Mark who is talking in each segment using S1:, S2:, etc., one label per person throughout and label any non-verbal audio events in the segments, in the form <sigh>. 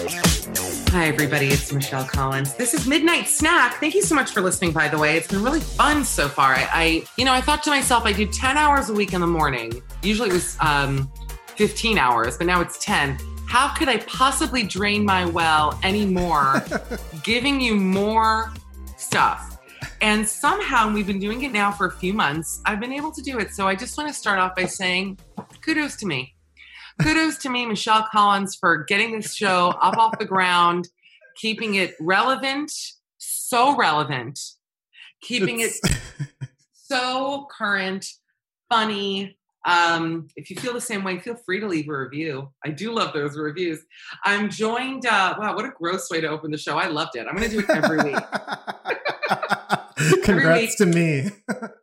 S1: Hi, everybody. It's Michelle Collins. This is Midnight Snack. Thank you so much for listening, by the way. It's been really fun so far. I, I you know, I thought to myself, I do 10 hours a week in the morning. Usually it was um, 15 hours, but now it's 10. How could I possibly drain my well anymore, <laughs> giving you more stuff? And somehow we've been doing it now for a few months. I've been able to do it. So I just want to start off by saying kudos to me kudos to me, Michelle Collins, for getting this show up off the ground, keeping it relevant, so relevant, keeping it <laughs> so current, funny. Um, if you feel the same way, feel free to leave a review. I do love those reviews. I'm joined. Uh, wow, what a gross way to open the show. I loved it. I'm going to do it every week. <laughs>
S2: Congrats to me.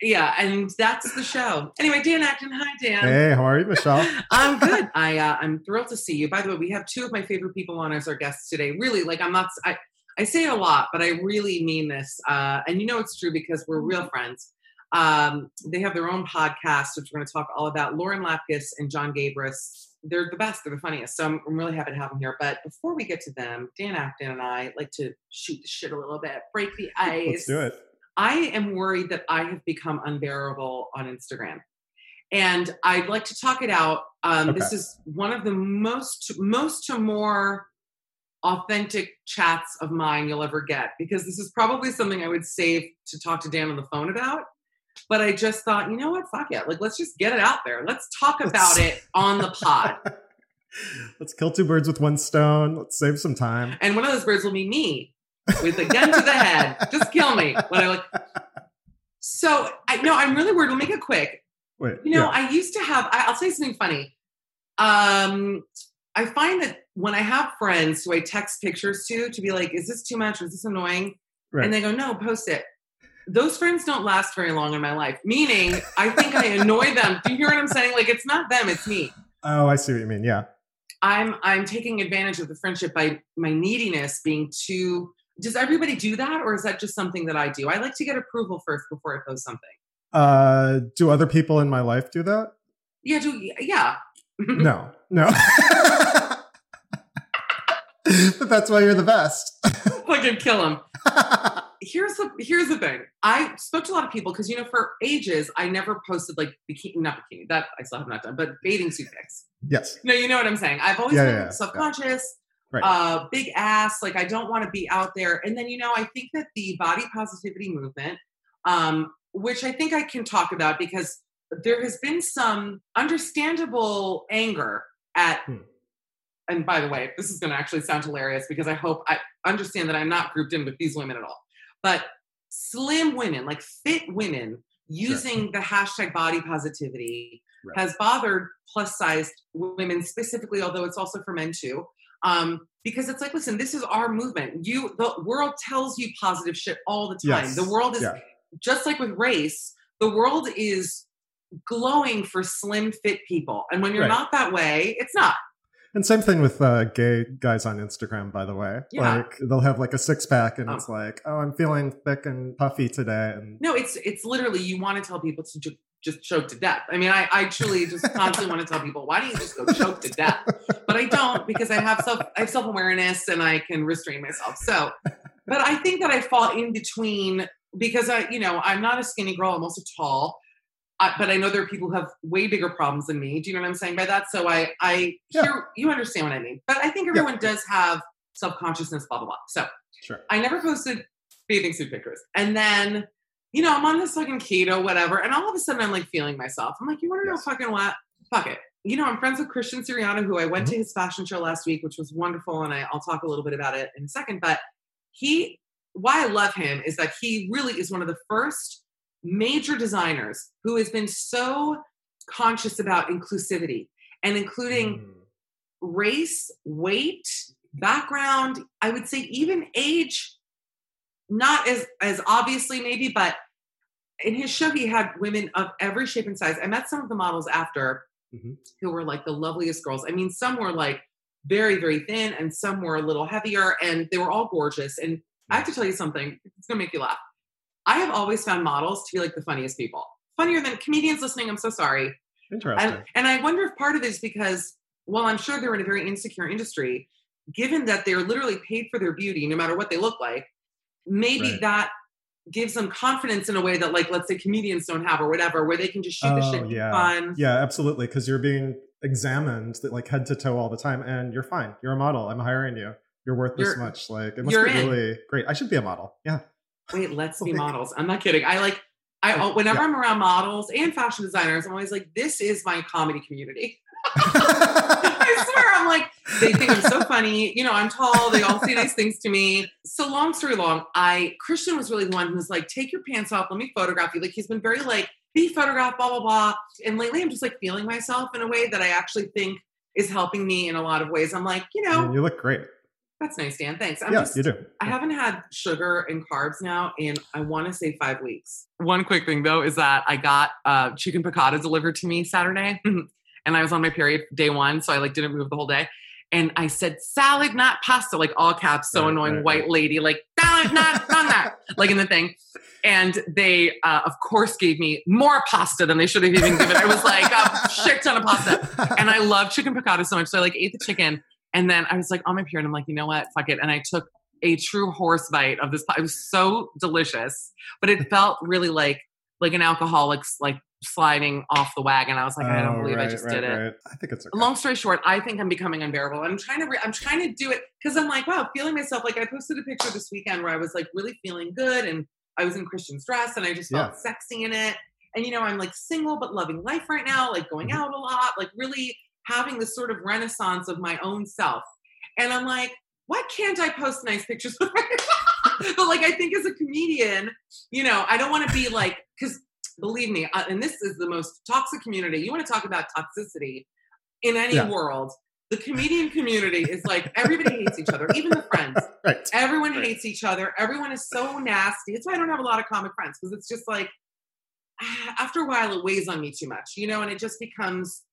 S1: Yeah, and that's the show. Anyway, Dan Acton. Hi, Dan.
S2: Hey, how are you, Michelle? <laughs>
S1: I'm good. I uh, I'm thrilled to see you. By the way, we have two of my favorite people on as our guests today. Really, like I'm not. I I say it a lot, but I really mean this. Uh, and you know it's true because we're real friends. Um, they have their own podcast, which we're going to talk all about. Lauren Lapkus and John Gabrus. They're the best. They're the funniest. So I'm, I'm really happy to have them here. But before we get to them, Dan Acton and I like to shoot the shit a little bit, break the ice. <laughs>
S2: Let's do it.
S1: I am worried that I have become unbearable on Instagram. And I'd like to talk it out. Um,
S2: Okay.
S1: This is one of the most, most to more authentic chats of mine you'll ever get because this is probably something I would save to talk to Dan on the phone about. But I just thought, you know what? Fuck it. Like, let's just get it out there. Let's talk about it on the pod. <laughs>
S2: Let's kill two birds with one stone. Let's save some time.
S1: And one of those birds will be me with a gun to the head. Just kill me when I look. So I no, I'm really weird. We'll make it quick.
S2: Wait,
S1: You know,
S2: yeah.
S1: I used to have. I, I'll say something funny. Um, I find that when I have friends who I text pictures to to be like, "Is this too much? Is this annoying?"
S2: Right.
S1: And they go, "No, post it." Those friends don't last very long in my life. Meaning, I think I annoy them. Do you hear what I'm saying? Like, it's not them; it's me.
S2: oh, I see what you mean. Yeah.
S1: I'm I'm taking advantage of the friendship by my neediness being too. Does everybody do that, or is that just something that I do? I like to get approval first before I post something.
S2: Uh, do other people in my life do that?
S1: Yeah, do yeah. <laughs>
S2: No, no. <laughs> but that's why you're the best. <laughs>
S1: Fucking kill him. here's the here's the thing. I spoke to a lot of people because you know for ages I never posted like bikini, not bikini. That I still have not done, but bathing suit pics.
S2: yes.
S1: No, you know what I'm saying. I've always
S2: Yeah,
S1: been
S2: yeah, yeah. Right.
S1: Uh, big ass. Like I don't want to be out there. And then you know I think that the body positivity movement, um, which I think I can talk about because there has been some understandable anger at.
S2: Hmm.
S1: And by the way, this is going to actually sound hilarious because I hope I understand that I'm not grouped in with these women at all. But slim women, like fit women, using the hashtag body positivity
S2: Right.
S1: has bothered plus sized women specifically, although it's also for men too. Um, because it's like, listen, this is our movement. You, the world tells you positive shit all the time.
S2: Yes.
S1: The world is
S2: Yeah.
S1: just like with race. The world is glowing for slim, fit people, and when you're
S2: Right.
S1: not that way, it's not.
S2: And same thing with uh, gay guys on Instagram, by the way.
S1: Yeah.
S2: Like they'll have like a six pack, and
S1: Oh.
S2: it's like, oh, I'm feeling thick and puffy today, and
S1: No, it's it's literally you want to tell people to just choke to death. I mean, I, I truly just <laughs> constantly want to tell people, why don't you just go choke to death? But I don't because I have self I have self awareness and I can restrain myself. So, but I think that I fall in between because I, you know, I'm not a skinny girl. I'm also tall. I, but I know there are people who have way bigger problems than me. Do you know what I'm saying by that? So I, I
S2: Yeah.
S1: hear you understand what I mean. But I think everyone does have self consciousness, blah blah blah. So
S2: sure.
S1: I never posted bathing suit pictures. And then, you know, I'm on this fucking keto, whatever. And all of a sudden I'm like feeling myself. I'm like, you want to know fucking what? Fuck it. You know, I'm friends with Christian Siriano, who I went to his fashion show last week, which was wonderful. And I, I'll talk a little bit about it in a second. But he, why I love him is that he really is one of the first major designers who has been so conscious about inclusivity and including
S2: Mm.
S1: race, weight, background, I would say even age, not as as obviously maybe, but in his show he had women of every shape and size. I met some of the models after
S2: Mhm.
S1: who were like the loveliest girls. I mean, some were like very, very thin and some were a little heavier and they were all gorgeous. And I have to tell you something, it's gonna make you laugh. I have always found models to be like the funniest people. Funnier than comedians listening, I'm so sorry.
S2: Interesting.
S1: And, and I wonder if part of it is because, well, I'm sure they're in a very insecure industry, given that they're literally paid for their beauty, no matter what they look like, maybe
S2: Right.
S1: that gives them confidence in a way that, like, let's say comedians don't have or whatever, where they can just shoot the
S2: Oh,
S1: shit and
S2: yeah.
S1: fun.
S2: yeah, absolutely. Because you're being examined like head to toe all the time, and you're fine. You're a model. I'm hiring you. You're worth this
S1: You're-
S2: much. Like it must be
S1: in.
S2: really great. I should be a model. Yeah.
S1: Wait, let's be <laughs> models. I'm not kidding. I like, I
S2: Oh,
S1: whenever
S2: yeah.
S1: I'm around models and fashion designers, I'm always like, this is my comedy community. <laughs> <laughs> I swear, I'm like, they think I'm so funny. You know, I'm tall. They all say nice things to me. So long story long, I Christian was really the one who was like, take your pants off, let me photograph you. Like he's been very like, be photographed, blah blah blah. And lately, I'm just like feeling myself in a way that I actually think is helping me in a lot of ways. I'm like, you know,
S2: you look great.
S1: that's nice, Dan. Thanks. I'm
S2: yeah,
S1: just,
S2: you do.
S1: I haven't had sugar and carbs now in I want to say five weeks. One quick thing though is that I got uh, chicken piccata delivered to me Saturday, <laughs> and I was on my period day one, so I like didn't move the whole day. And I said salad, not pasta, like all caps, so
S2: Right,
S1: annoying,
S2: right,
S1: white
S2: right.
S1: lady, like salad, not <laughs> not that, like in the thing. And they, uh, of course, gave me more pasta than they should have even given. I was like a shit ton of pasta and I love chicken piccata so much. So I like ate the chicken, and then I was like on my period. I'm like, you know what? Fuck it. And I took a true horse bite of this. It was so delicious, but it felt really like like an alcoholic's like sliding off the wagon. I was like, I don't
S2: Oh,
S1: believe I just
S2: right,
S1: did it.
S2: right. I think it's okay.
S1: Long story short, I think I'm becoming unbearable. I'm trying to re- I'm trying to do it because I'm like, wow, feeling myself. Like I posted a picture this weekend where I was like really feeling good and I was in Christian's dress and I just felt
S2: Yeah.
S1: sexy in it. And you know, I'm like single but loving life right now, like going
S2: Mhm.
S1: out a lot, like really having this sort of renaissance of my own self. And I'm like, why can't I post nice pictures <laughs> but like, I think as a comedian, you know, I don't want to be like, because believe me, uh, and this is the most toxic community. You want to talk about toxicity in any
S2: Yeah.
S1: world. The comedian community is like everybody hates each other, even the friends. <laughs>
S2: Right.
S1: Everyone
S2: Right.
S1: hates each other. Everyone is so nasty. It's why I don't have a lot of comic friends because it's just like ah, after a while it weighs on me too much, you know, and it just becomes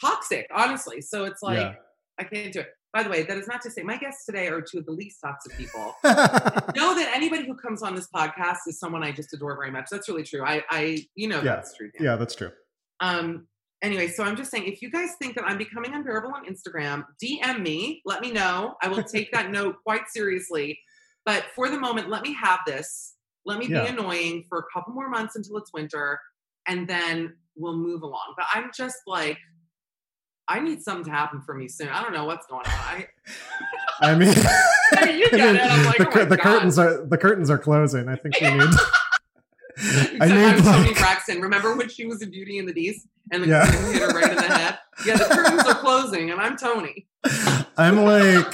S1: toxic, honestly. So it's like
S2: Yeah.
S1: I can't do it. By the way, that is not to say my guests today are two of the least toxic people. <laughs>
S2: yeah.
S1: know that anybody who comes on this podcast is someone I just adore very much. That's really true. I, I, you know,
S2: Yeah.
S1: that's true. Dan.
S2: that's true.
S1: Um. Anyway, so I'm just saying, if you guys think that I'm becoming unbearable on Instagram, DM me. Let me know. I will take that <laughs> note quite seriously. But for the moment, let me have this. Let me
S2: Yeah.
S1: be annoying for a couple more months until it's winter, and then we'll move along. But I'm just like, I need something to happen for me soon. I don't know what's going on. I, <laughs>
S2: I mean, <laughs>
S1: I mean, you get it. I'm like,
S2: the,
S1: oh
S2: the curtains are the curtains are closing. I think we need. <laughs> I
S1: Except I'm
S2: need
S1: Toni
S2: like
S1: Braxton. Remember when she was a Beauty and the Beast and the
S2: Yeah.
S1: curtain hit her right in the head? Yeah, the curtains are closing, and I'm Toni.
S2: I'm like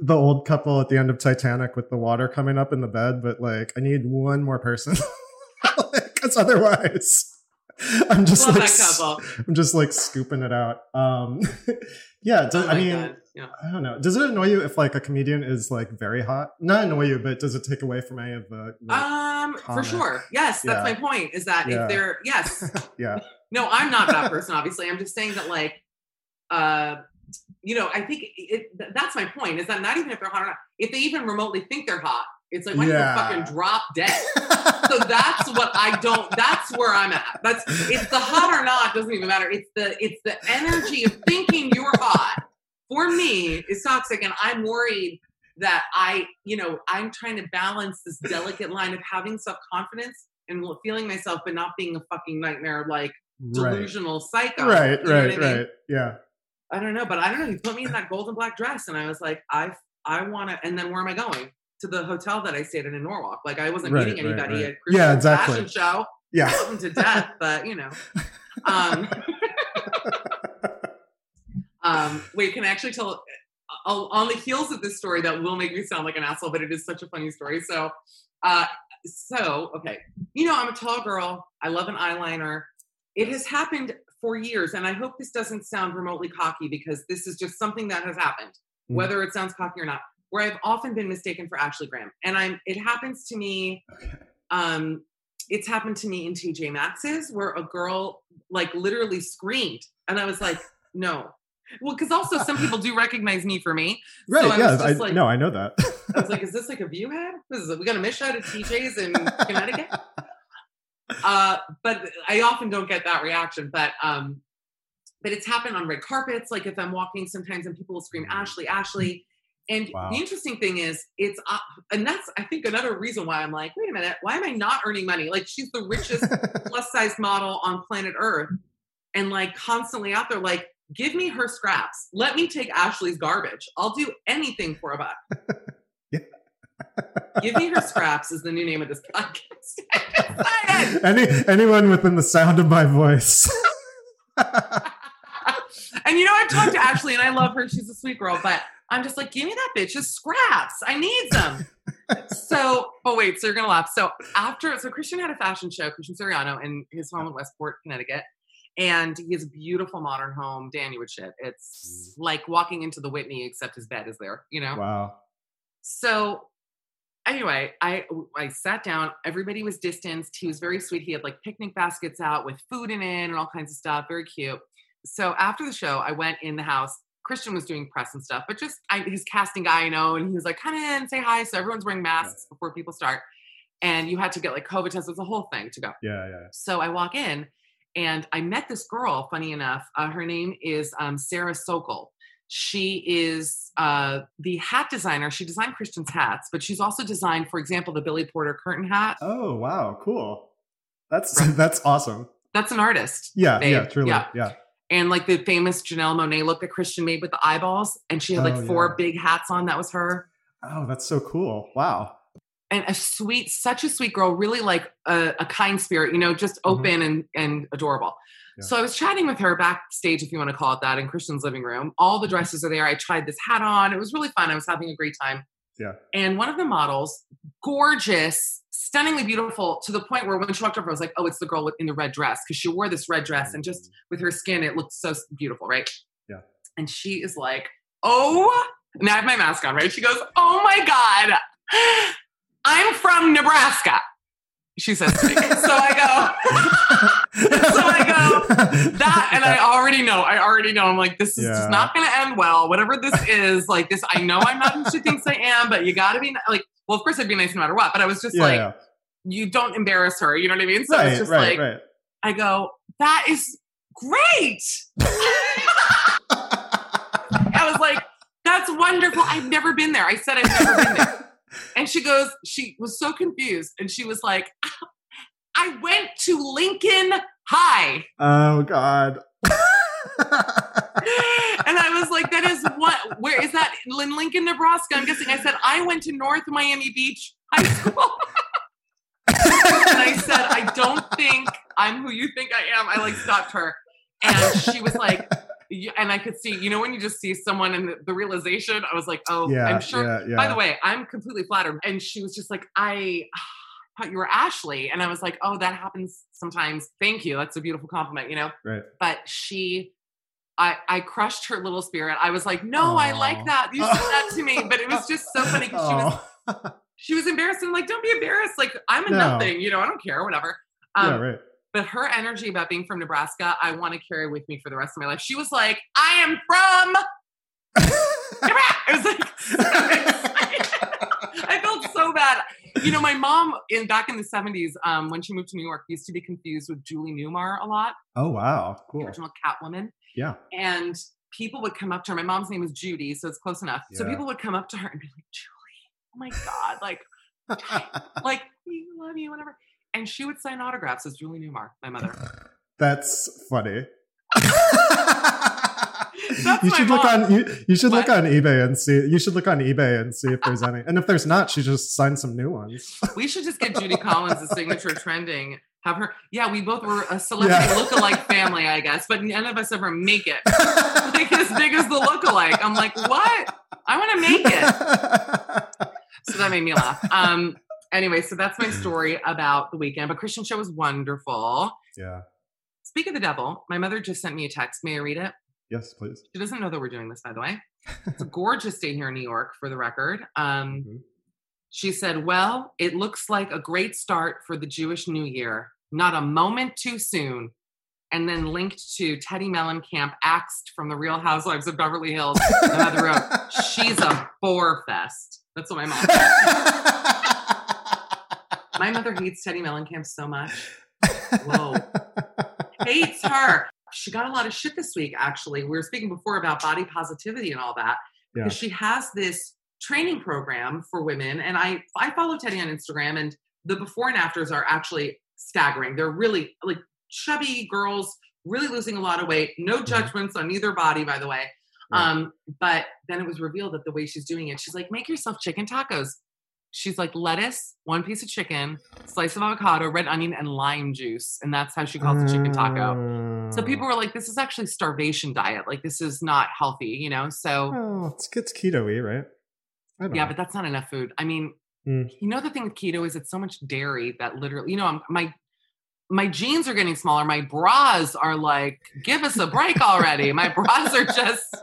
S2: the old couple at the end of Titanic with the water coming up in the bed, but like I need one more person because otherwise <laughs> I'm just
S1: Love
S2: like
S1: that
S2: s-
S1: couple.
S2: I'm just like scooping it out. Um, <laughs> yeah, does,
S1: Oh
S2: I mean,
S1: yeah.
S2: I don't know. Does it annoy you if like a comedian is like very hot? Not annoy you, but does it take away from any of the? the
S1: Um, for sure. Yes, that's
S2: Yeah.
S1: my point. Is that
S2: Yeah.
S1: if they're yes, <laughs>
S2: yeah,
S1: no, I'm not that person. Obviously, I'm just saying that like, uh, you know, I think it, that's my point. Is that not even if they're hot or not, if they even remotely think they're hot, it's like why
S2: Yeah.
S1: don't you fucking drop dead? <laughs> so that's what I don't. That's where I'm at. That's it's the hot or not doesn't even matter. It's the it's the energy of thinking you're hot. For me, is toxic, and I'm worried that I, you know, I'm trying to balance this delicate line of having self confidence and feeling myself, but not being a fucking nightmare like
S2: right,
S1: delusional psycho.
S2: right,
S1: You know
S2: right,
S1: I mean?
S2: right. Yeah,
S1: I don't know, but I don't know. He put me in that golden black dress, and I was like, I, I want to. And then where am I going? To the hotel that I stayed in in Norwalk. Like I wasn't
S2: Right,
S1: meeting anybody
S2: right.
S1: at Christian's
S2: Yeah, exactly.
S1: fashion show.
S2: yeah.
S1: To death, but you know. <laughs> Um, um, wait, can I actually tell? I'll, on the heels of this story, that will make me sound like an asshole, but it is such a funny story. So, uh, so okay, you know, I'm a tall girl. I love an eyeliner. It has happened for years, and I hope this doesn't sound remotely cocky because this is just something that has happened,
S2: Mm.
S1: whether it sounds cocky or not. Where I've often been mistaken for Ashley Graham, and I'm. It happens to me. Um, it's happened to me in TJ Maxx's where a girl like literally screamed, and I was like, no. Well, because also some people do recognize me for me.
S2: Right.
S1: I
S2: yeah.
S1: was
S2: I,
S1: like-
S2: no, I know that.
S1: I was like, is this like a view head? This is we got a miss shot at TJ's in Connecticut. <laughs> Uh, but I often don't get that reaction. But um, but it's happened on red carpets. Like if I'm walking sometimes and people will scream Ashley, Ashley. And
S2: Wow.
S1: the interesting thing is, it's uh, and that's I think another reason why I'm like, wait a minute, why am I not earning money? Like she's the richest <laughs> plus size model on planet Earth, and like constantly out there, like give me her scraps. Let me take Ashley's garbage. I'll do anything for a buck. <laughs> Give me her scraps is the new name of this podcast. <laughs> I just said it.
S2: Any anyone within the sound of my voice.
S1: and you know, I've talked to Ashley and I love her. She's a sweet girl, but I'm just like, give me that bitch's scraps. I need them. <laughs> so, oh wait, so you're gonna laugh. So after, so Christian had a fashion show, Christian Siriano, in his home in Westport, Connecticut, and he has a beautiful modern home. Dan, you would shit. It's mm. like walking into the Whitney, except his bed is there. You know.
S2: wow.
S1: So anyway, I I sat down. Everybody was distanced. He was very sweet. He had like picnic baskets out with food in it and all kinds of stuff. Very cute. So after the show, I went in the house. Christian was doing press and stuff, but just I, he's casting guy, you know, and he was like, "Come in, say hi." So everyone's wearing masks before people start, and you had to get like COVID tests. It was a whole thing to go.
S2: Yeah, yeah.
S1: So I walk in and I met this girl, funny enough. Uh, her name is um, Sarah Sokol. She is uh, the hat designer. She designed Christian's hats, but she's also designed, for example, the Billy Porter curtain hat.
S2: Oh wow, cool. That's
S1: Right. <laughs>
S2: that's awesome.
S1: That's an artist.
S2: Yeah,
S1: babe.
S2: yeah, truly.
S1: Yeah.
S2: Yeah.
S1: And like the famous Janelle Monáe look that Christian made with the eyeballs. And she had like
S2: Oh,
S1: four
S2: yeah.
S1: big hats on. That was her.
S2: Oh, that's so cool. Wow.
S1: and a sweet, such a sweet girl, really like a, a kind spirit, you know, just
S2: Mhm.
S1: open and and adorable.
S2: Yeah.
S1: So I was chatting with her backstage, if you want to call it that, in Christian's living room. All the dresses are there. I tried this hat on. It was really fun. I was having a great time.
S2: Yeah.
S1: And one of the models, gorgeous, stunningly beautiful, to the point where when she walked over, I was like, oh, it's the girl in the red dress. Because she wore this red dress and just with her skin, it looked so beautiful, right?
S2: Yeah.
S1: And she is like, oh, and I have my mask on, right? She goes, oh my God, I'm from Nebraska. She says so I go, <laughs> so I go, <laughs> that, and I already know, I already know. I'm like, this is
S2: Yeah.
S1: just not going to end well. Whatever this <laughs> is, like this, I know I'm not who she thinks I am, but you got to be like, well, of course I'd be nice no matter what. But I was just
S2: yeah,
S1: like,
S2: yeah.
S1: you don't embarrass her. You know what I mean? So
S2: right,
S1: it's just
S2: right,
S1: like,
S2: right.
S1: I go, that is great. <laughs> I was like, that's wonderful. I've never been there. I said I've never been there. And she goes, she was so confused. And she was like, I went to Lincoln High.
S2: oh God. <laughs>
S1: And I was like, that is what, where is that? In Lincoln, Nebraska. I'm guessing. I said, I went to North Miami Beach High School. and I said, I don't think I'm who you think I am. I like stopped her. And she was like, and I could see, you know, when you just see someone and the, the realization, I was like, oh,
S2: yeah,
S1: I'm sure.
S2: Yeah, yeah.
S1: By the way, I'm completely flattered. And she was just like, I thought you were Ashley. And I was like, oh, that happens sometimes. Thank you. That's a beautiful compliment, you know?
S2: right.
S1: But she, I, I crushed her little spirit. I was like, no, I like that. You said that to me. But it was <laughs> just so funny because she was <laughs> she was embarrassed and like, don't be embarrassed. Like, I'm a
S2: No.
S1: nothing, you know, I don't care, whatever. Um,
S2: yeah, right.
S1: But her energy about being from Nebraska, I want to carry with me for the rest of my life. She was like, I am from <laughs> Nebraska. I was like, I felt so bad. You know, my mom in back in the 70s, um, when she moved to New York, used to be confused with Julie Newmar a lot,
S2: oh wow,
S1: the
S2: cool.
S1: original Catwoman.
S2: Yeah.
S1: And people would come up to her. My mom's name is Judy, so it's close enough. So people would come up to her and be like, Julie, oh my God, like, <laughs> like we love you, whatever. And she would sign autographs as Julie Newmar, my mother. <laughs>
S2: That's funny. You should look on you, you should look on eBay and see you should look on eBay and see if there's any. And if there's not, she just sign some new ones.
S1: We should just get Judy <laughs> Collins' the signature trending. Have her, yeah, we both were a celebrity
S2: Yeah.
S1: look-alike family, I guess, but none of us ever make it. <laughs> Like as big as the look-alike. I'm like, what? I want to make it. <laughs> So that made me laugh. Um, anyway, so that's my story about the weekend. But Christian show was wonderful.
S2: yeah.
S1: Speak of the devil, my mother just sent me a text. May I read it?
S2: Yes, please.
S1: She doesn't know that we're doing this, by the way. It's a <laughs> gorgeous day here in New York, for the record. Um,
S2: Mhm.
S1: She said, Well, it looks like a great start for the Jewish New Year. Not a moment too soon. And then linked to Teddi Mellencamp, axed from the Real Housewives of Beverly Hills. <laughs> She's a bore fest. That's what my mom. <laughs> My mother hates Teddi Mellencamp so much. Whoa. Hates her. She got a lot of shit this week, actually. We were speaking before about body positivity and all that.
S2: Yeah.
S1: Because she has this training program for women. And I I follow Teddi on Instagram and the before and afters are actually staggering. They're really like chubby girls, really losing a lot of weight. No judgments on either body, by the way. Um, but then it was revealed that the way she's doing it, she's like, make yourself chicken tacos. She's like lettuce, one piece of chicken, slice of avocado, red onion, and lime juice. And that's how she calls it chicken taco. So
S2: Mm.
S1: people were like, this is actually starvation diet. Like this is not healthy, you know? So
S2: Oh, it's, it's keto-y, right?
S1: Yeah,
S2: know.
S1: but that's not enough food. I mean,
S2: Mm.
S1: you know the thing with keto is it's so much dairy that literally, you know, I'm, my my jeans are getting smaller. My bras are like, give us a break already. my bras are just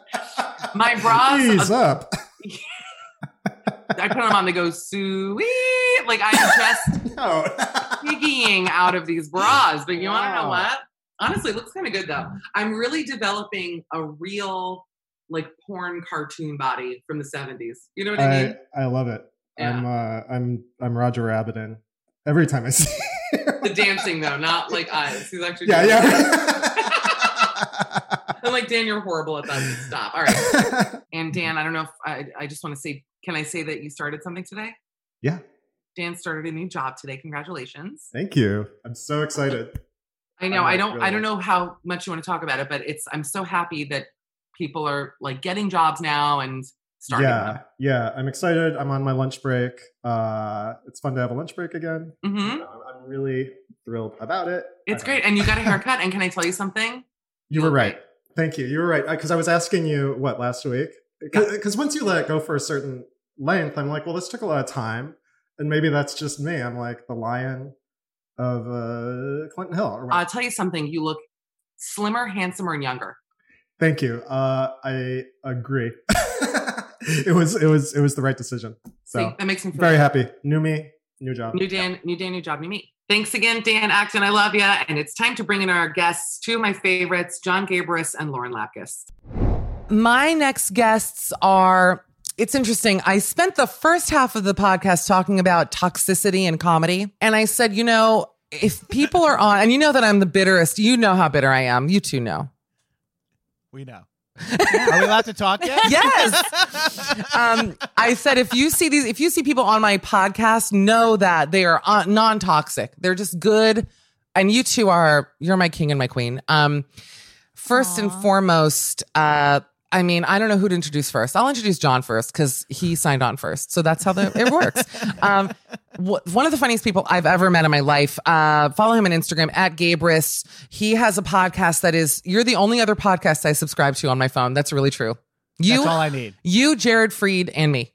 S1: my <laughs> bras.
S2: Ease up. <laughs>
S1: I put them on. They go sweet. Like I'm just <laughs>
S2: no. <laughs>
S1: piggying out of these bras. But you want to know what? Honestly, it looks kind of good though. I'm really developing a real like porn cartoon body from the 70s. You know what I mean?
S2: I, I love it.
S1: Yeah.
S2: I'm uh, I'm I'm Roger Rabbiting every time I <laughs> see.
S1: The dancing though, not like eyes. He's actually
S2: yeah, yeah.
S1: I'm like, Dan, you're horrible at that. Stop. All right. And Dan, I don't know if I, I just want to say, can I say that you started something today?
S2: yeah.
S1: Dan started a new job today. Congratulations.
S2: Thank you. I'm so excited.
S1: I know.
S2: I
S1: I don't.
S2: really.
S1: I don't know how much you want to talk about it, but it's. I'm so happy that people are like getting jobs now and starting.
S2: Yeah, yeah. I'm excited. I'm on my lunch break. Uh, it's fun to have a lunch break again.
S1: hmm
S2: I'm I'm really thrilled about it.
S1: It's
S2: I-
S1: great. And you got a haircut. And can I tell you something?
S2: You were right. Thank you. You were right because I was asking you what last week. Because once you let it go for a certain length, I'm like, well, this took a lot of time, and maybe that's just me. I'm like the lion of uh, Clinton Hill.
S1: I'll tell you something. You look slimmer, handsomer, and younger.
S2: Thank you. Uh, I agree. <laughs> it was it was it was the right decision. So
S1: See, that makes me
S2: very
S1: good.
S2: happy. New me, new job.
S1: New Dan, new Dan, new job, new me. Thanks again, Dan Acton. I love you. And it's time to bring in our guests, two of my favorites, John Gabrus and Lauren Lapkus. My next guests are. It's interesting. I spent the first half of the podcast talking about toxicity and comedy. And I said, you know, if people are on, and you know that I'm the bitterest, you know how bitter I am. You two know.
S3: We know. Are we allowed to talk yet? <laughs>
S1: Yes. um, I said if you see these, if you see people on my podcast, know that they are uh, non-toxic. They're just good, and you two are. You're my king and my queen. Um, first and foremost, uh, I mean, I don't know who to introduce first. I'll introduce John first because he signed on first, so that's how the, it works. <laughs> um, one of the funniest people I've ever met in my life. Uh, follow him on Instagram at Gabrus. He has a podcast that is. You're the only other podcast I subscribe to on my phone. That's really true. You,
S3: That's all I need.
S1: you, Jared Freid, and me.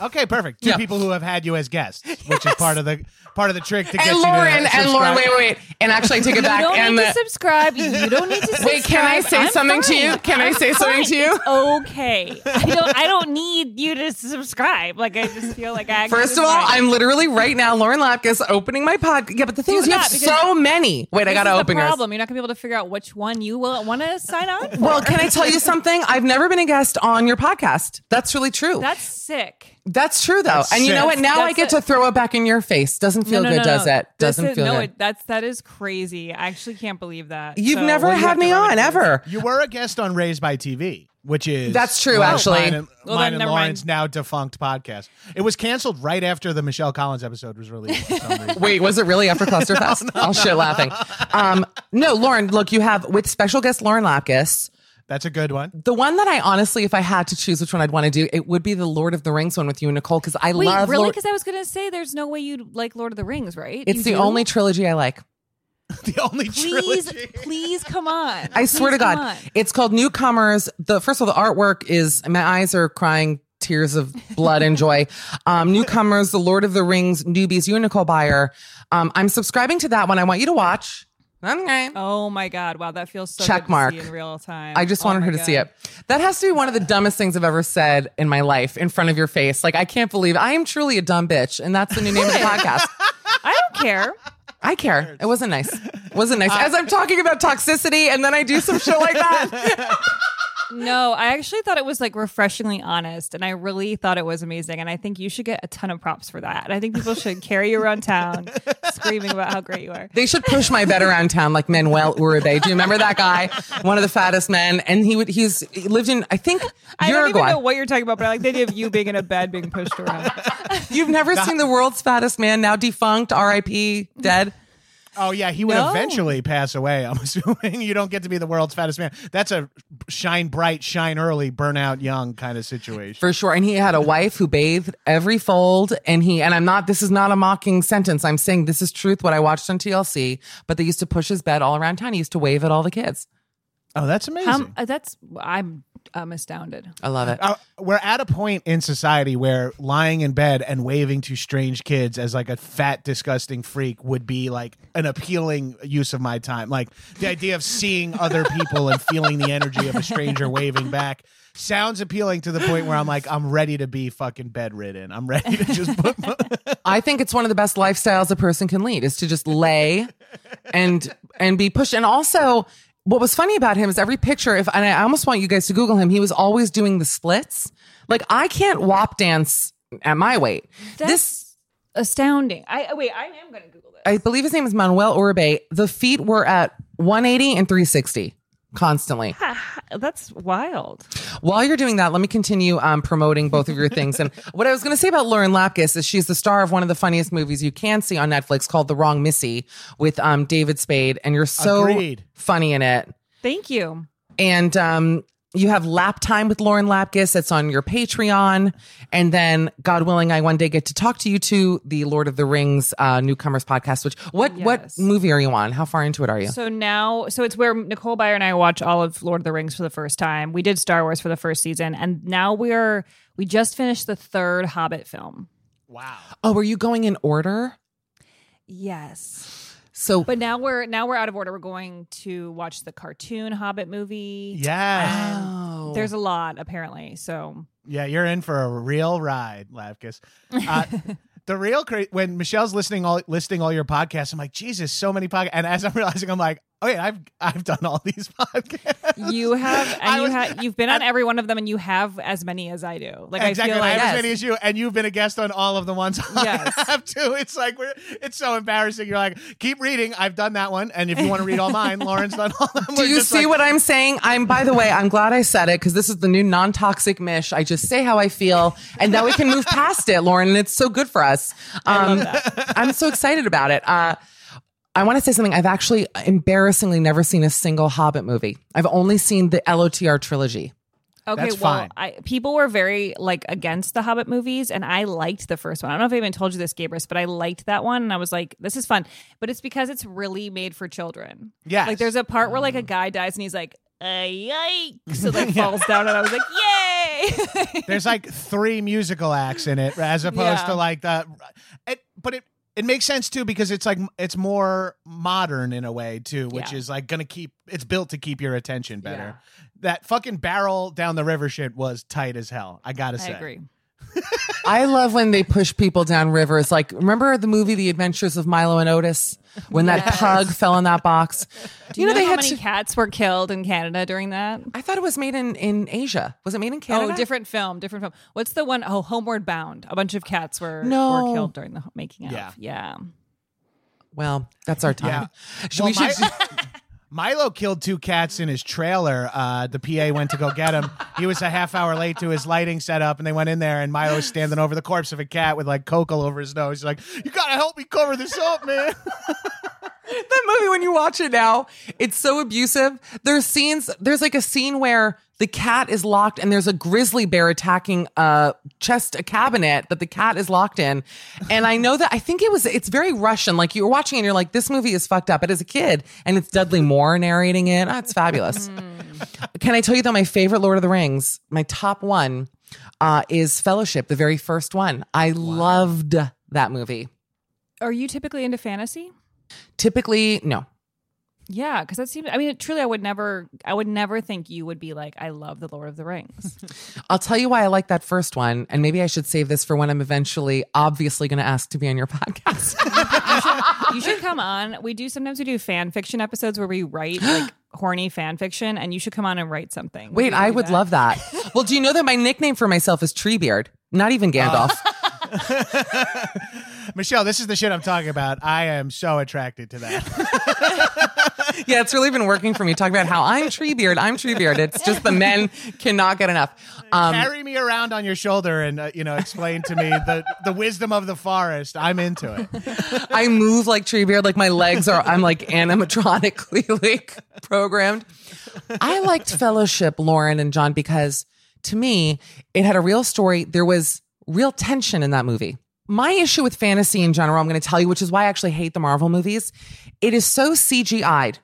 S3: Okay, perfect. Two
S1: Yeah.
S3: people who have had you as guests, which is <laughs> part of the part of the trick to get
S1: And
S3: you
S1: Lauren,
S3: to
S1: and Lauren, wait, wait, wait. And actually, I take it back.
S4: You don't
S1: and
S4: need
S1: the,
S4: to subscribe. You don't need to subscribe. <laughs>
S1: Wait, can I say
S4: I'm
S1: something to you? Can I
S4: I'm
S1: say something to you?
S4: It's okay. I don't. I don't need you to subscribe. Like I just feel like I.
S1: First of all, I'm literally right now, Lauren Lapkus, opening my podcast. Yeah, but the thing
S4: Do
S1: is, you have so many. Wait, I got to open
S4: the
S1: yours.
S4: problem. You're not gonna be able to figure out which one you will want to sign on. For.
S1: Well, can I tell you something? I've never been a guest on your podcast. That's really true.
S4: That's sick.
S1: That's true, though.
S3: That's
S1: and you know what? Now I get
S4: it.
S1: to throw it back in your face. Doesn't feel
S4: no, no,
S1: good,
S4: no,
S1: does
S4: no.
S1: it?
S4: This
S1: Doesn't
S4: is-
S1: feel
S4: no,
S1: good.
S4: It, that's that is crazy. I actually can't believe that.
S1: You've
S4: So-
S1: never
S4: Well, you
S1: had
S4: have
S1: me on ever.
S3: You were a guest on Raised by TV, which is
S1: That's true,
S3: mine-
S1: actually.
S3: Mine and,
S4: Well,
S3: mine
S4: then
S3: and Lauren's
S4: mind.
S3: now defunct podcast. It was canceled right after the Michelle Collins episode was released. For some reason. <laughs>
S1: Wait, was it really after Clusterfest? <laughs> I'll shit laughing. Um, no, Lauren, look, you have with special guest Lauren Lapkus.
S3: That's a good one.
S1: The one that I honestly, if I had to choose which one I'd want to do, it would be the Lord of the Rings one with you and Nicole because I
S4: Wait,
S1: love
S4: really?
S1: Lord-
S4: Because I was gonna say there's no way you'd like Lord of the Rings, right?
S1: It's
S4: You
S1: the
S4: do?
S1: only trilogy I like. <laughs>
S3: The only
S4: Please,
S3: trilogy. <laughs>
S4: please come on.
S1: I swear to
S4: Please come
S1: God,
S4: on.
S1: it's called Newcomers. The first of all, the artwork is my eyes are crying tears of blood and joy. <laughs> Um, Newcomers, The Lord of the Rings, Newbies, you and Nicole Byer. Um, I'm subscribing to that one. I want you to watch. Okay.
S4: Oh my God! Wow, that feels so
S1: Check
S4: good to
S1: mark.
S4: see in real time.
S1: I just
S4: Oh
S1: wanted
S4: my
S1: her to see it. That has to be one of the dumbest things I've ever said in my life in front of your face. Like, I can't believe I am truly a dumb bitch. And that's the new name of the <laughs> podcast.
S4: I don't care.
S1: I care. It wasn't nice. It wasn't nice. Uh, As I'm talking about toxicity and then I do some shit like that. <laughs>
S4: No, I actually thought it was like refreshingly honest, and I really thought it was amazing. And I think you should get a ton of props for that. And I think people should carry you around town <laughs> screaming about how great you are.
S1: They should push my bed around town like Manuel Uribe. Do you remember that guy? One of the fattest men. And he would, he's, he lived in, I think,
S4: I don't even know what you're talking about, but I like the idea of you being in a bed being pushed around.
S1: You've never seen the world's fattest man, now defunct, RIP, dead.
S3: Oh yeah, he would
S4: No.
S3: eventually pass away. I'm <laughs> assuming you don't get to be the world's fattest man. That's a shine bright, shine early, burn out young kind of situation.
S1: For sure. And he had a wife who bathed every fold. And he, and I'm not, this is not a mocking sentence. I'm saying this is truth, what I watched on TLC. But they used to push his bed all around town. He used to wave at all the kids.
S3: oh, that's amazing.
S4: How, uh, that's I'm I'm astounded.
S1: I love it.
S3: Uh, we're at a point in society where lying in bed and waving to strange kids as like a fat, disgusting freak would be like an appealing use of my time. Like the idea of seeing other people and feeling the energy of a stranger waving back sounds appealing to the point where I'm like, I'm ready to be fucking bedridden. I'm ready to just put. <laughs>
S1: I think it's one of the best lifestyles a person can lead is to just lay and and be pushed. And also, what was funny about him is every picture. If and I almost want you guys to Google him, he was always doing the splits. Like I can't wop dance at my weight.
S4: That's
S1: this
S4: astounding. I wait. I am going to Google this.
S1: I believe his name is Manuel Uribe. The feet were at 180 and 360 constantly. <laughs>
S4: That's wild.
S1: While you're doing that, let me continue um, promoting both of your things. And <laughs> what I was going to say about Lauren Lapkus is she's the star of one of the funniest movies you can see on Netflix called The Wrong Missy with um, David Spade. And you're so
S3: Agreed.
S1: funny in it.
S4: Thank you.
S1: And um, you have Lap Time with Lauren Lapkus. That's on your Patreon. And then, God willing, I one day get to talk to you to the Lord of the Rings uh, Newcomers podcast. Which what what movie are you on? How far into it are you?
S4: So now, so it's where Nicole Byer and I watch all of Lord of the Rings for the first time. We did Star Wars for the first season, and now we're we just finished the third Hobbit film.
S3: Wow.
S1: oh, are you going in order?
S4: Yes,
S1: So
S4: but now we're now we're out of order. We're going to watch the cartoon Hobbit movie.
S3: Yeah,
S1: Oh.
S4: There's a lot apparently. So
S3: Yeah, you're in for a real ride, Lapkus. Uh, <laughs> the real cra- when Michelle's listening all listing all your podcasts, I'm like, Jesus, so many podcasts. And as I'm realizing, I'm like, oh yeah, I've I've done all these <laughs> podcasts.
S4: you have and
S3: I
S4: you have you've been on every one of them, and you have as many as I do. Like
S3: exactly.
S4: I feel
S3: I
S4: like
S3: have
S1: Yes.
S3: as many as you, and you've been a guest on all of the ones <laughs>
S4: Yes.
S3: I have too. It's like we're it's so embarrassing. You're like, keep reading. I've done that one, and if you want to read all mine, Lauren's done all of them.
S1: Do you see what I'm saying? I'm, by the way, I'm glad I said it because this is the new non toxic Mish. I just say how I feel and now we can move past it, Lauren. And it's so good for us. Um, I'm so excited about it. Uh, I want to say something. I've actually embarrassingly never seen a single Hobbit movie. I've only seen the LOTR trilogy.
S4: Okay,
S3: That's
S4: well,
S3: fine.
S4: I, people were very like against the Hobbit movies, and I liked the first one. I don't know if I even told you this, Gabrus, but I liked that one, and I was like, "This is fun." But it's because it's really made for children.
S3: Yeah,
S4: like there's a part where like a guy dies, and he's like, uh, "Yikes!" So like <laughs> falls down, and I was like, "Yay!" <laughs>
S3: There's like three musical acts in it, as opposed
S4: Yeah.
S3: to like the. It, but it it makes sense too because it's like it's more modern in a way too, which
S4: Yeah.
S3: is like gonna keep. It's built to keep your attention better. That fucking barrel down the river shit was tight as hell. I gotta
S4: I
S3: say.
S4: agree. <laughs>
S1: I love when they push people down rivers. Like, remember the movie The Adventures of Milo and Otis? When that pug fell in that box. <laughs>
S4: Do you, know,
S1: they
S4: how
S1: had
S4: many
S1: to-
S4: cats were killed in Canada during that?
S1: I thought it was made in, in Asia. Was it made in Canada?
S4: Oh, different film, different film. What's the one? Oh, Homeward Bound. A bunch of cats were
S1: No.
S4: were killed during the making of.
S3: Yeah.
S4: yeah.
S1: Well, that's our time. Should
S3: Well,
S1: we should <laughs>
S3: Mi- Milo killed two cats in his trailer. Uh, the PA went to go get him. He was a half hour late to his lighting setup, and they went in there, and Milo was standing over the corpse of a cat with like coke all over his nose. He's like, "You gotta help me cover this up, man." <laughs> <laughs>
S1: that movie when you watch it now, it's so abusive. There's scenes there's like a scene where the cat is locked and there's a grizzly bear attacking a chest a cabinet that the cat is locked in. And I know that I think it was it's very Russian. Like you were watching and you're like, this movie is fucked up. But as a kid, and it's Dudley Moore narrating it. Oh, it's fabulous. <laughs> Can I tell you though, my favorite Lord of the Rings, my top one, uh, is Fellowship, the very first one. I loved that movie.
S4: Are you typically into fantasy?
S1: Typically, no.
S4: Yeah, because that seems. I mean, truly, I would never. I would never think you would be like, I love the Lord of the Rings. <laughs>
S1: I'll tell you why I like that first one, and maybe I should save this for when I'm eventually obviously going to ask to be on your <laughs> podcast. <laughs>
S4: you should come on. We do sometimes we do fan fiction episodes where we write like <gasps> horny fan fiction, and you should come on and write something.
S1: Wait, I would
S4: that.
S1: love that. Well, do you know that my nickname for myself is Treebeard? Not even Gandalf. <laughs>
S3: Michelle, this is the shit I'm talking about. I am so attracted to that. <laughs>
S1: yeah, it's really been working for me. Talking about how I'm Treebeard, I'm Treebeard. It's just the men cannot get enough. Um,
S3: Carry me around on your shoulder and uh, you know explain to me the the wisdom of the forest. I'm into it.
S1: I move like Treebeard, like my legs are, I'm like animatronically <laughs> like programmed. I liked Fellowship, Lauren and John, because to me, it had a real story. There was real tension in that movie. My issue with fantasy in general, I'm going to tell you, which is why I actually hate the Marvel movies. It is so CGI'd.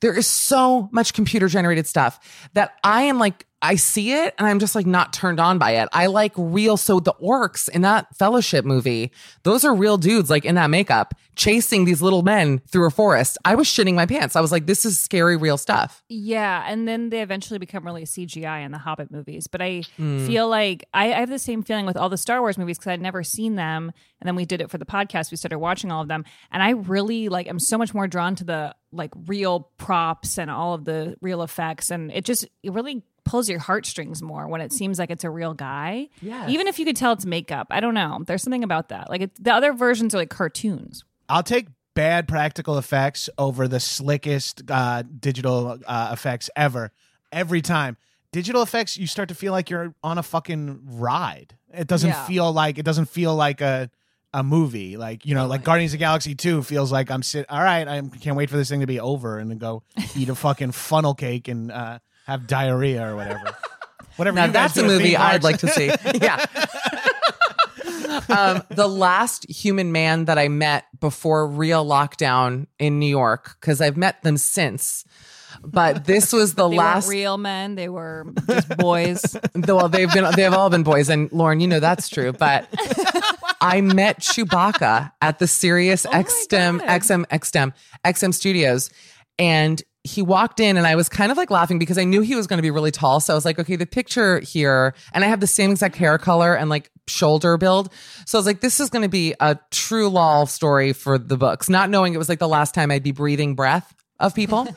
S1: There is so much computer generated stuff that I am like, I see it and I'm just like not turned on by it. I like real. So the orcs in that fellowship movie, those are real dudes like in that makeup chasing these little men through a forest. I was shitting my pants. I was like, this is scary, real stuff.
S4: Yeah, and then they eventually become really CGI in the Hobbit movies. But I
S1: Hmm.
S4: feel like I, I have the same feeling with all the Star Wars movies because I'd never seen them, and then we did it for the podcast. We started watching all of them, and I really like. I'm so much more drawn to the like real props and all of the real effects, and it just it really pulls your heartstrings more when it seems like it's a real guy.
S1: Yes.
S4: even if you could tell it's makeup. I don't know. There's something about that. Like it, the other versions are like cartoons.
S3: I'll take bad practical effects over the slickest uh, digital uh, effects ever. Every time. Digital effects, you start to feel like you're on a fucking ride. It doesn't
S4: Yeah.
S3: feel like it doesn't feel like a a movie. Like you know, like Guardians of the Galaxy Two feels like I'm sit. All right, I can't wait for this thing to be over and then go eat a fucking funnel cake and uh, have diarrhea or whatever. <laughs> Whatever.
S1: Now that's a movie I'd
S3: parks.
S1: like to see. <laughs> yeah. um, the last human man that I met before real lockdown in New York, because I've met them since. But this was the <laughs>
S4: They
S1: last.
S4: real men; they were just boys.
S1: well, they've been they've all been boys, and Lauren, you know that's true. But I met Chewbacca at the Sirius XM
S4: God.
S1: XM XM XM Studios, and he walked in, and I was kind of like laughing because I knew he was going to be really tall. So I was like, okay, the picture here, and I have the same exact hair color and like shoulder build. So I was like, this is going to be a true law story for the books, not knowing it was like the last time I'd be breathing breath of people.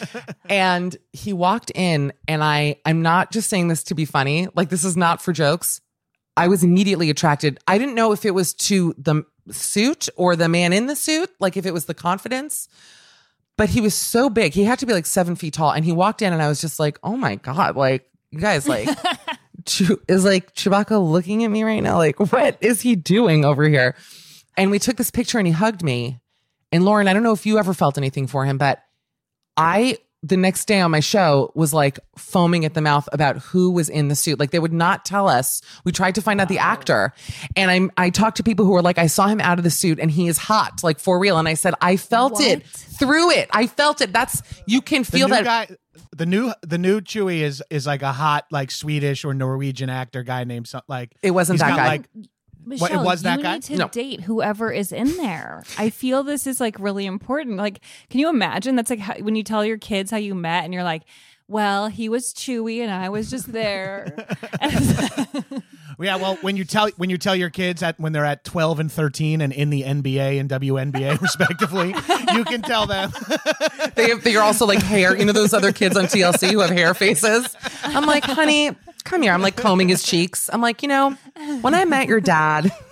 S1: <laughs> and he walked in and I I'm not just saying this to be funny. Like this is not for jokes. I was immediately attracted. I didn't know if it was to the suit or the man in the suit, like if it was the confidence. But he was so big. He had to be like seven feet tall. And he walked in and I was just like, oh my God, like you guys like <laughs> Chew- is like Chewbacca looking at me right now? Like, what is he doing over here? And we took this picture and he hugged me. And Lauren, I don't know if you ever felt anything for him, but I the next day on my show was like foaming at the mouth about who was in the suit. Like they would not tell us. We tried to find out the actor. And I I talked to people who were like, I saw him out of the suit and he is hot, like for real. And I said, I felt it through it. I felt it. That's you can feel that
S3: guy, the new the new Chewie is is like a hot like Swedish or Norwegian actor guy named some like
S1: It wasn't that guy.
S3: Like, What, it
S4: Michelle,
S3: was that
S4: you
S3: guy?
S4: need to
S1: No.
S4: date whoever is in there. I feel this is like really important. Like, can you imagine? That's like how, when you tell your kids how you met, and you're like, "Well, he was Chewie, and I was just there." <laughs>
S3: yeah, well, when you tell when you tell your kids at when they're at twelve and thirteen and in the NBA and WNBA <laughs> respectively, you can tell them.
S1: they have, they're also like hair. You know those other kids on TLC who have hair faces. I'm like, honey, come here. I'm like combing his cheeks. I'm like, you know, when I met your dad. <laughs>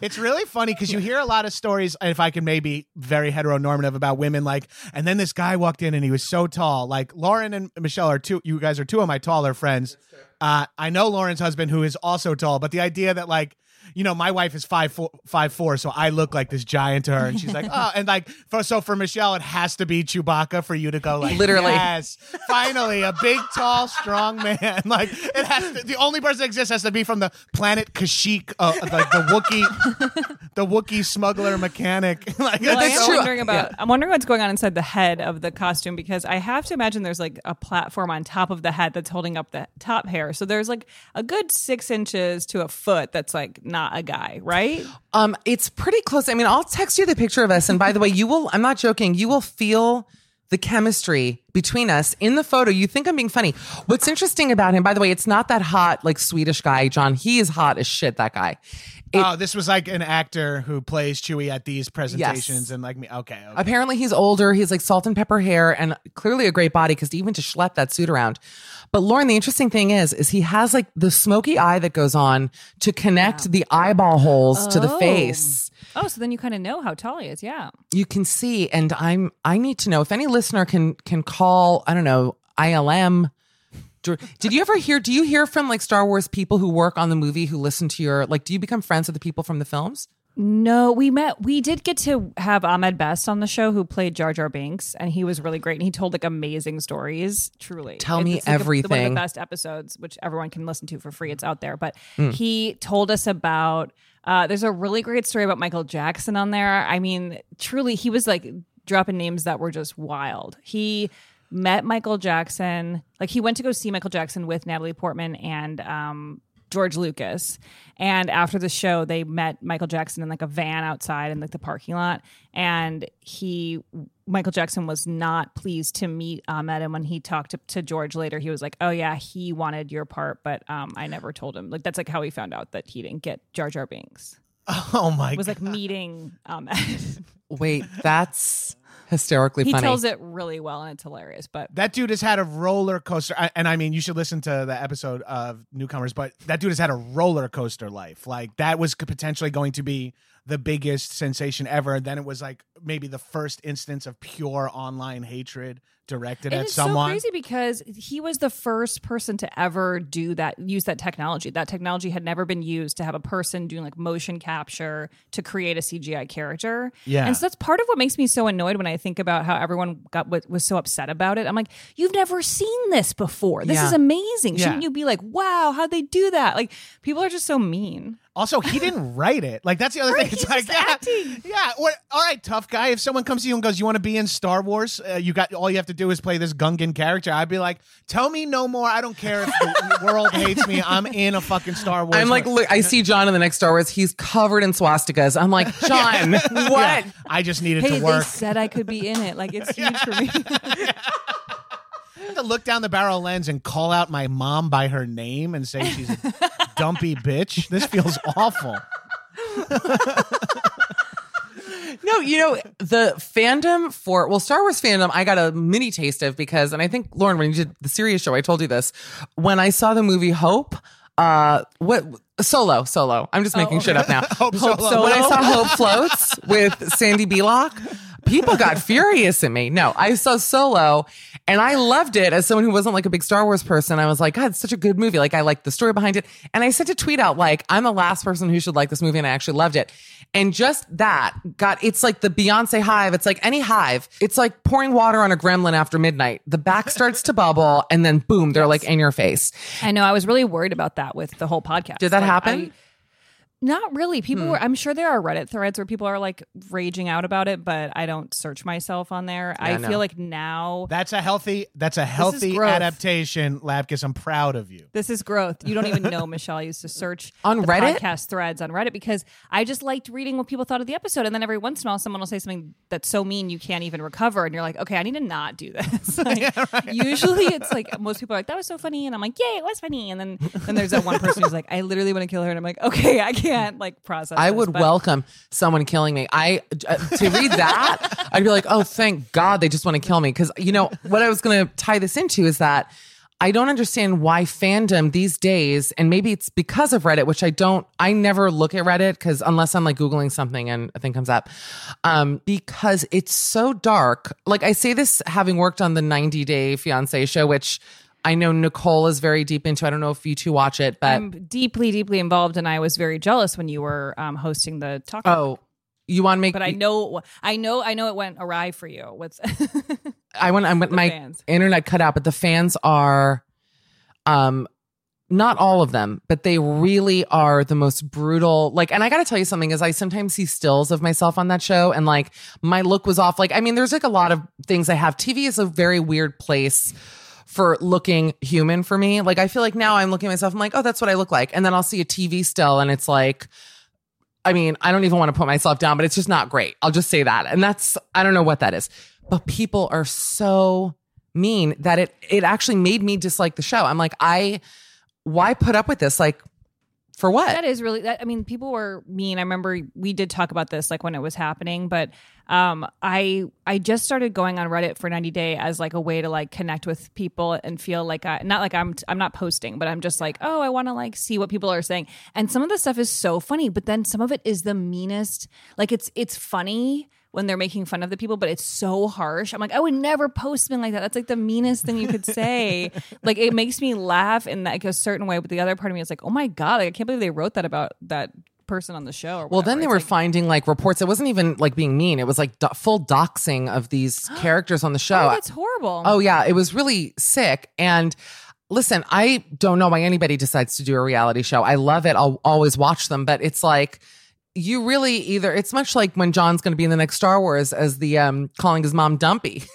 S3: It's really funny because you hear a lot of stories, if I can maybe very heteronormative about women, like, and then this guy walked in and he was so tall. Like Lauren and Michelle are two, you guys are two of my taller friends. Uh, I know Lauren's husband who is also tall, but the idea that like, you know, my wife is five four, five four, so I look like this giant to her, and she's like, <laughs> oh, and like, for, so for Michelle, it has to be Chewbacca for you to go like,
S1: Literally.
S3: yes, finally, a big, tall, strong man. <laughs> Like, it has to, the only person that exists has to be from the planet Kashyyyk, uh, like the Wookiee, <laughs> the Wookiee smuggler mechanic. like,
S4: Well, I'm
S1: true.
S4: wondering about. I'm wondering what's going on inside the head of the costume because I have to imagine there's like a platform on top of the head that's holding up the top hair. So there's like a good six inches to a foot that's like not a guy, right?
S1: Um, it's pretty close. I mean, I'll text you the picture of us, and by the way, you will. I'm not joking. You will feel the chemistry between us in the photo. You think I'm being funny. What's interesting about him, by the way, it's not that hot like Swedish guy, John. He is hot as shit. That guy.
S3: oh, this was like an actor who plays Chewie at these presentations, and like me. Okay, okay.
S1: Apparently, he's older. He's like salt and pepper hair, and clearly a great body because even to schlep that suit around. But Lauren, the interesting thing is, is he has like the smoky eye that goes on to connect the eyeball holes to the
S4: Oh.
S1: face.
S4: Oh, so then you kind of know how tall he is. Yeah.
S1: you can see and i'm i need to know if any listener can can call i don't know ilm did you ever hear do you hear from like star wars people who work on the movie who listen to your like do you become friends with the people from the films
S4: No, we met. We did get to have Ahmed Best on the show, who played Jar Jar Binks, and he was really great. And he told like amazing stories. Truly,
S1: Tell me
S4: It's, like, a- one of the best episodes, which everyone can listen to for free. It's out there. But
S1: Hmm.
S4: he told us about. Uh, there's a really great story about Michael Jackson on there. I mean, truly, he was like dropping names that were just wild. He met Michael Jackson. Like he went to go see Michael Jackson with Natalie Portman and um, George Lucas. And after the show, they met Michael Jackson in like a van outside in like the parking lot. And he, Michael Jackson was not pleased to meet Ahmed. And when he talked to, to George later, he was like, "Oh yeah, he wanted your part, but um, I never told him." Like that's like how he found out that he didn't get Jar Jar Binks. <laughs>
S3: oh my
S4: It was like meeting Ahmed. <laughs>
S1: wait that's hysterically funny.
S4: he
S1: funny
S4: tells it really well, and it's hilarious. But
S3: that dude has had a roller coaster I- and i mean you should listen to the episode of newcomers but that dude has had a roller coaster life like that was potentially going to be the biggest sensation ever and then it was like maybe the first instance of pure online hatred directed
S4: And
S3: at
S4: it's
S3: someone
S4: so crazy because he was the first person to ever do that, use that technology. That technology had never been used to have a person doing like motion capture to create a CGI character.
S3: Yeah.
S4: And So that's part of what makes me so annoyed when I think about how everyone got was, was so upset about it. I'm like, you've never seen this before. This
S1: Yeah.
S4: is amazing. Shouldn't you be like, wow, how'd they do that? Like people are just so mean.
S3: Also, he didn't <laughs> write it. Like that's the other
S4: Right,
S3: thing. It's
S4: he's
S3: like,
S4: just
S3: yeah,
S4: acting.
S3: yeah. What? All right, tough guy. If someone comes to you and goes, "You want to be in Star Wars?" Uh, you got all you have to do is play this Gungan character. I'd be like, "Tell me no more. I don't care if the <laughs> world hates me. I'm in a fucking Star Wars."
S1: I'm like, look, I see John in the next Star Wars. He's covered in swastikas. I'm like, <laughs> John, what?
S3: Yeah, I just needed
S4: Hey,
S3: to
S4: they
S3: work.
S4: said I could be in it. Like it's huge for me.
S3: To look down the barrel lens and call out my mom by her name and say she's a <laughs> dumpy bitch. This feels awful.
S1: No, you know, the fandom for, well, Star Wars fandom, I got a mini taste of because, and I think, Lauren, when you did the serious show, I told you this. When I saw the movie Hope, uh, what, Solo, Solo. I'm just making shit up now. <laughs>
S3: Hope Solo.
S1: When I saw <laughs> Hope Floats with Sandy Bullock, people got furious at me. No, I saw Solo and I loved it as someone who wasn't like a big Star Wars person. I was like, God, it's such a good movie. Like, I liked the story behind it. And I sent a tweet out, like, I'm the last person who should like this movie and I actually loved it. And just that got, it's like the Beyonce hive. It's like any hive. It's like pouring water on a gremlin after midnight. The back starts to bubble and then boom, they're like in your face.
S4: I know. I was really worried about that with the whole podcast.
S1: Did that
S4: Like,
S1: happen?
S4: I- not really.
S1: Hmm.
S4: People were. I'm sure there are Reddit threads where people are like raging out about it, but I don't search myself on there. I
S1: no.
S4: feel like now
S3: That's a healthy. That's a healthy
S4: growth.
S3: adaptation, Lapkus. I'm proud of you.
S4: This is growth. You don't even <laughs> know, Michelle. Used to search
S1: On
S4: the
S1: Reddit?
S4: podcast threads on Reddit because I just liked reading what people thought of the episode. And then every once in a while, someone will say something that's so mean you can't even recover. And you're like, okay, I need to not do this. <laughs> Like, <laughs> Usually it's like most people are like, that was so funny. And I'm like, yay, it was funny. And then, then there's that one person who's like, I literally want to kill her. And I'm like, okay, I can't like process
S1: I
S4: this,
S1: would
S4: but-
S1: welcome someone killing me. I uh, to read that, <laughs> I'd be like, "Oh, thank God they just want to kill me." Because you know what I was going to tie this into is that I don't understand why fandom these days, and maybe it's because of Reddit, which I don't. I never look at Reddit because unless I'm like googling something and a thing comes up, um, because it's so dark. Like I say this having worked on the 90 Day Fiance show, which. I know Nicole is very deep into. I don't know if you two watch it, but
S4: I'm deeply, deeply involved. And I was very jealous when you were um, hosting the talk.
S1: oh, you want to make
S4: but I know, I know, I know it went awry for you. With
S1: I went. I <laughs> went. My
S4: fans.
S1: internet cut out, but the fans are, um, not all of them, but they really are the most brutal. Like, and I got to tell you something: is I sometimes see stills of myself on that show, and like my look was off. Like, I mean, there's like a lot of things I have. TV is a very weird place for looking human for me. Like, I feel like now I'm looking at myself. I'm like, oh, that's what I look like, and then I'll see a TV still, and it's like. I mean, I don't even want to put myself down, but it's just not great. I'll just say that. And that's I don't know what that is. But people are so mean that it it actually made me dislike the show. I'm like, I why put up with this? Like for what?
S4: that is really that. I mean, people were mean. I remember we did talk about this like when it was happening, but um, I I just started going on Reddit for 90 Day as like a way to like connect with people and feel like I not like I'm I'm not posting, but I'm just like oh I want to like see what people are saying. And some of the stuff is so funny, but then some of it is the meanest. Like it's it's funny when they're making fun of the people, but it's so harsh. I'm like, I would never post something like that. That's like the meanest thing you could say. <laughs> like it makes me laugh in like a certain way, but the other part of me is like, oh my god, like, I can't believe they wrote that about that person on the show. Or
S1: well, then they
S4: It's
S1: were
S4: like,
S1: finding like reports. It wasn't even like being mean. It was like do- full doxing of these <gasps> characters on the show.
S4: oh, that's horrible.
S1: Oh yeah, it was really sick. And listen, I don't know why anybody decides to do a reality show. I love it. I'll always watch them, but it's like you really either it's much like when John's going to be in the next Star Wars as the um calling his mom dumpy. <laughs>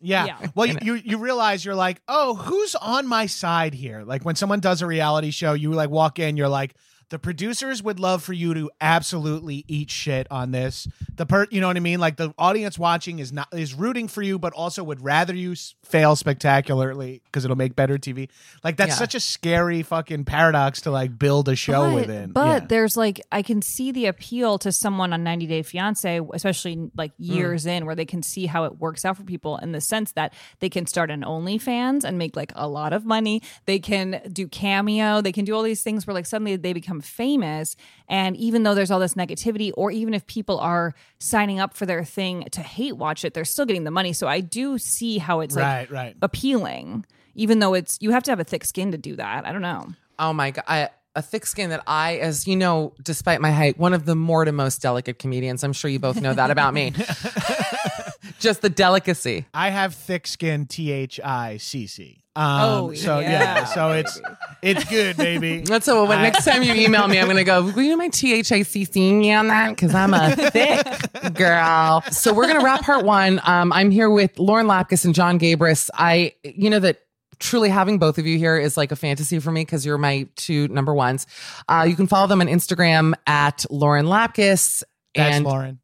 S3: Yeah.
S4: Yeah.
S3: Well, you, you you realize you're like, oh, who's on my side here? Like when someone does a reality show, you like walk in, you're like, the producers would love for you to absolutely eat shit on this. The per, you know what I mean? Like the audience watching is not is rooting for you, but also would rather you fail spectacularly because it'll make better TV. Like that's
S1: Yeah.
S3: such a scary fucking paradox to like build a show
S4: but,
S3: within.
S4: But
S3: Yeah.
S4: there's like I can see the appeal to someone on 90 Day Fiance, especially like
S3: Mm.
S4: years in, where they can see how it works out for people in the sense that they can start an OnlyFans and make like a lot of money. They can do cameo. They can do all these things where like suddenly they become famous. And even though there's all this negativity, or even if people are signing up for their thing to hate watch it, they're still getting the money. So I do see how it's
S3: Right,
S4: like
S3: right.
S4: appealing, even though it's you have to have a thick skin to do that. I don't know.
S1: Oh my god! I a thick skin that I, as you know, despite my height, one of the more to most delicate comedians. I'm sure you both know that about me. <laughs> Just the delicacy.
S3: I have thick skin, T H I C C. Um,
S4: Oh,
S3: so yeah.
S4: yeah,
S3: so it's it's good, baby. <laughs>
S1: That's so. When
S3: I-
S1: next time you email me, I'm gonna go. Will you do my THICC me on that? Because I'm a <laughs> thick girl. So we're gonna wrap part one. Um, I'm here with Lauren Lapkus and John Gabrus. I, you know that. Truly having both of you here is like a fantasy for me because you're my two number ones. Uh, you can follow them on Instagram at Lauren Lapkus
S3: That's
S1: and
S3: Lauren.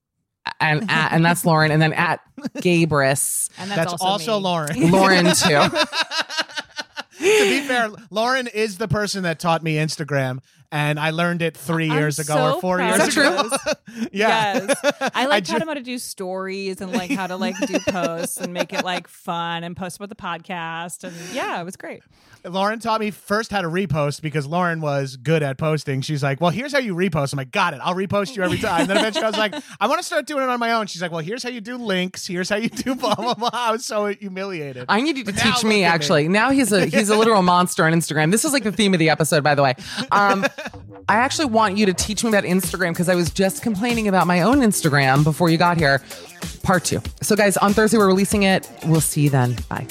S1: And at, and that's Lauren, and then at Gabrus,
S4: And
S3: That's, also,
S4: me.
S3: Lauren. <laughs>
S1: Lauren too.
S3: to be fair, Lauren is the person that taught me Instagram, and I learned it 3
S4: I'm
S3: years ago
S4: so
S3: or four
S4: proud
S3: years
S1: of
S3: ago. <laughs> yeah.
S4: Yes. I <laughs> like
S3: ju-
S4: taught him how to do stories and like how to like do posts and make it like fun and post about the podcast. And yeah, it was great.
S3: Lauren taught me first how to repost because Lauren was good at posting. She's like, "Well, here's how you repost." I'm like, "Got it. I'll repost you every time." And then eventually, I was like, "I want to start doing it on my own." She's like, "Well, here's how you do links. Here's how you do blah blah blah." I was so humiliated.
S1: I need you to
S3: But
S1: teach me.
S3: at me.
S1: Actually, now he's a he's a literal monster on Instagram. This is like the theme of the episode, by the way. Um, I actually want you to teach me about Instagram because I was just complaining about my own Instagram before you got here. Part two. So, guys, on Thursday we're releasing it. We'll see you then. Bye.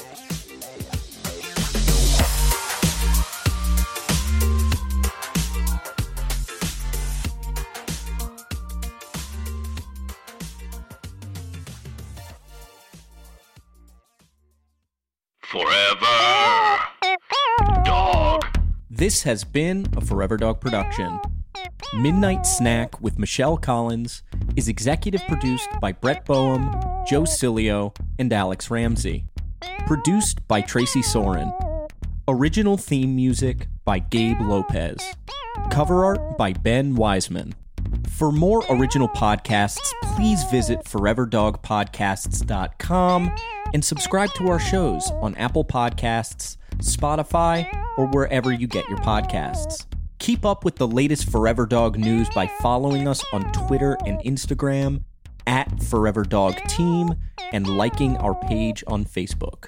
S5: This has been a Forever Dog production. Midnight Snack with Michelle Collins is executive produced by Brett Boehm, Joe Cilio, and Alex Ramsey. Produced by Tracy Soren. Original theme music by Gabe Lopez. Cover art by Ben Wiseman. For more original podcasts, please visit foreverdogpodcasts.com and subscribe to our shows on Apple Podcasts, Spotify, or wherever you get your podcasts. Keep up with the latest Forever Dog news by following us on Twitter and Instagram at Forever Dog Team and liking our page on Facebook.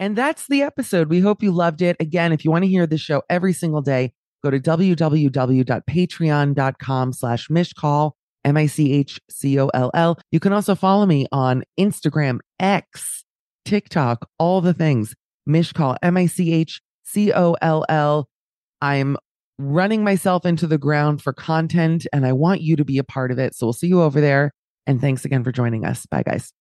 S1: And that's the episode. We hope you loved it. Again, if you want to hear the show every single day, go to www.patreon.com slash michcoll, M-I-C-H-C-O-L-L. You can also follow me on Instagram, X, TikTok, all the things. Michcoll, M-I-C-H-C-O-L-L. I'm running myself into the ground for content and I want you to be a part of it. So we'll see you over there. And thanks again for joining us. Bye, guys.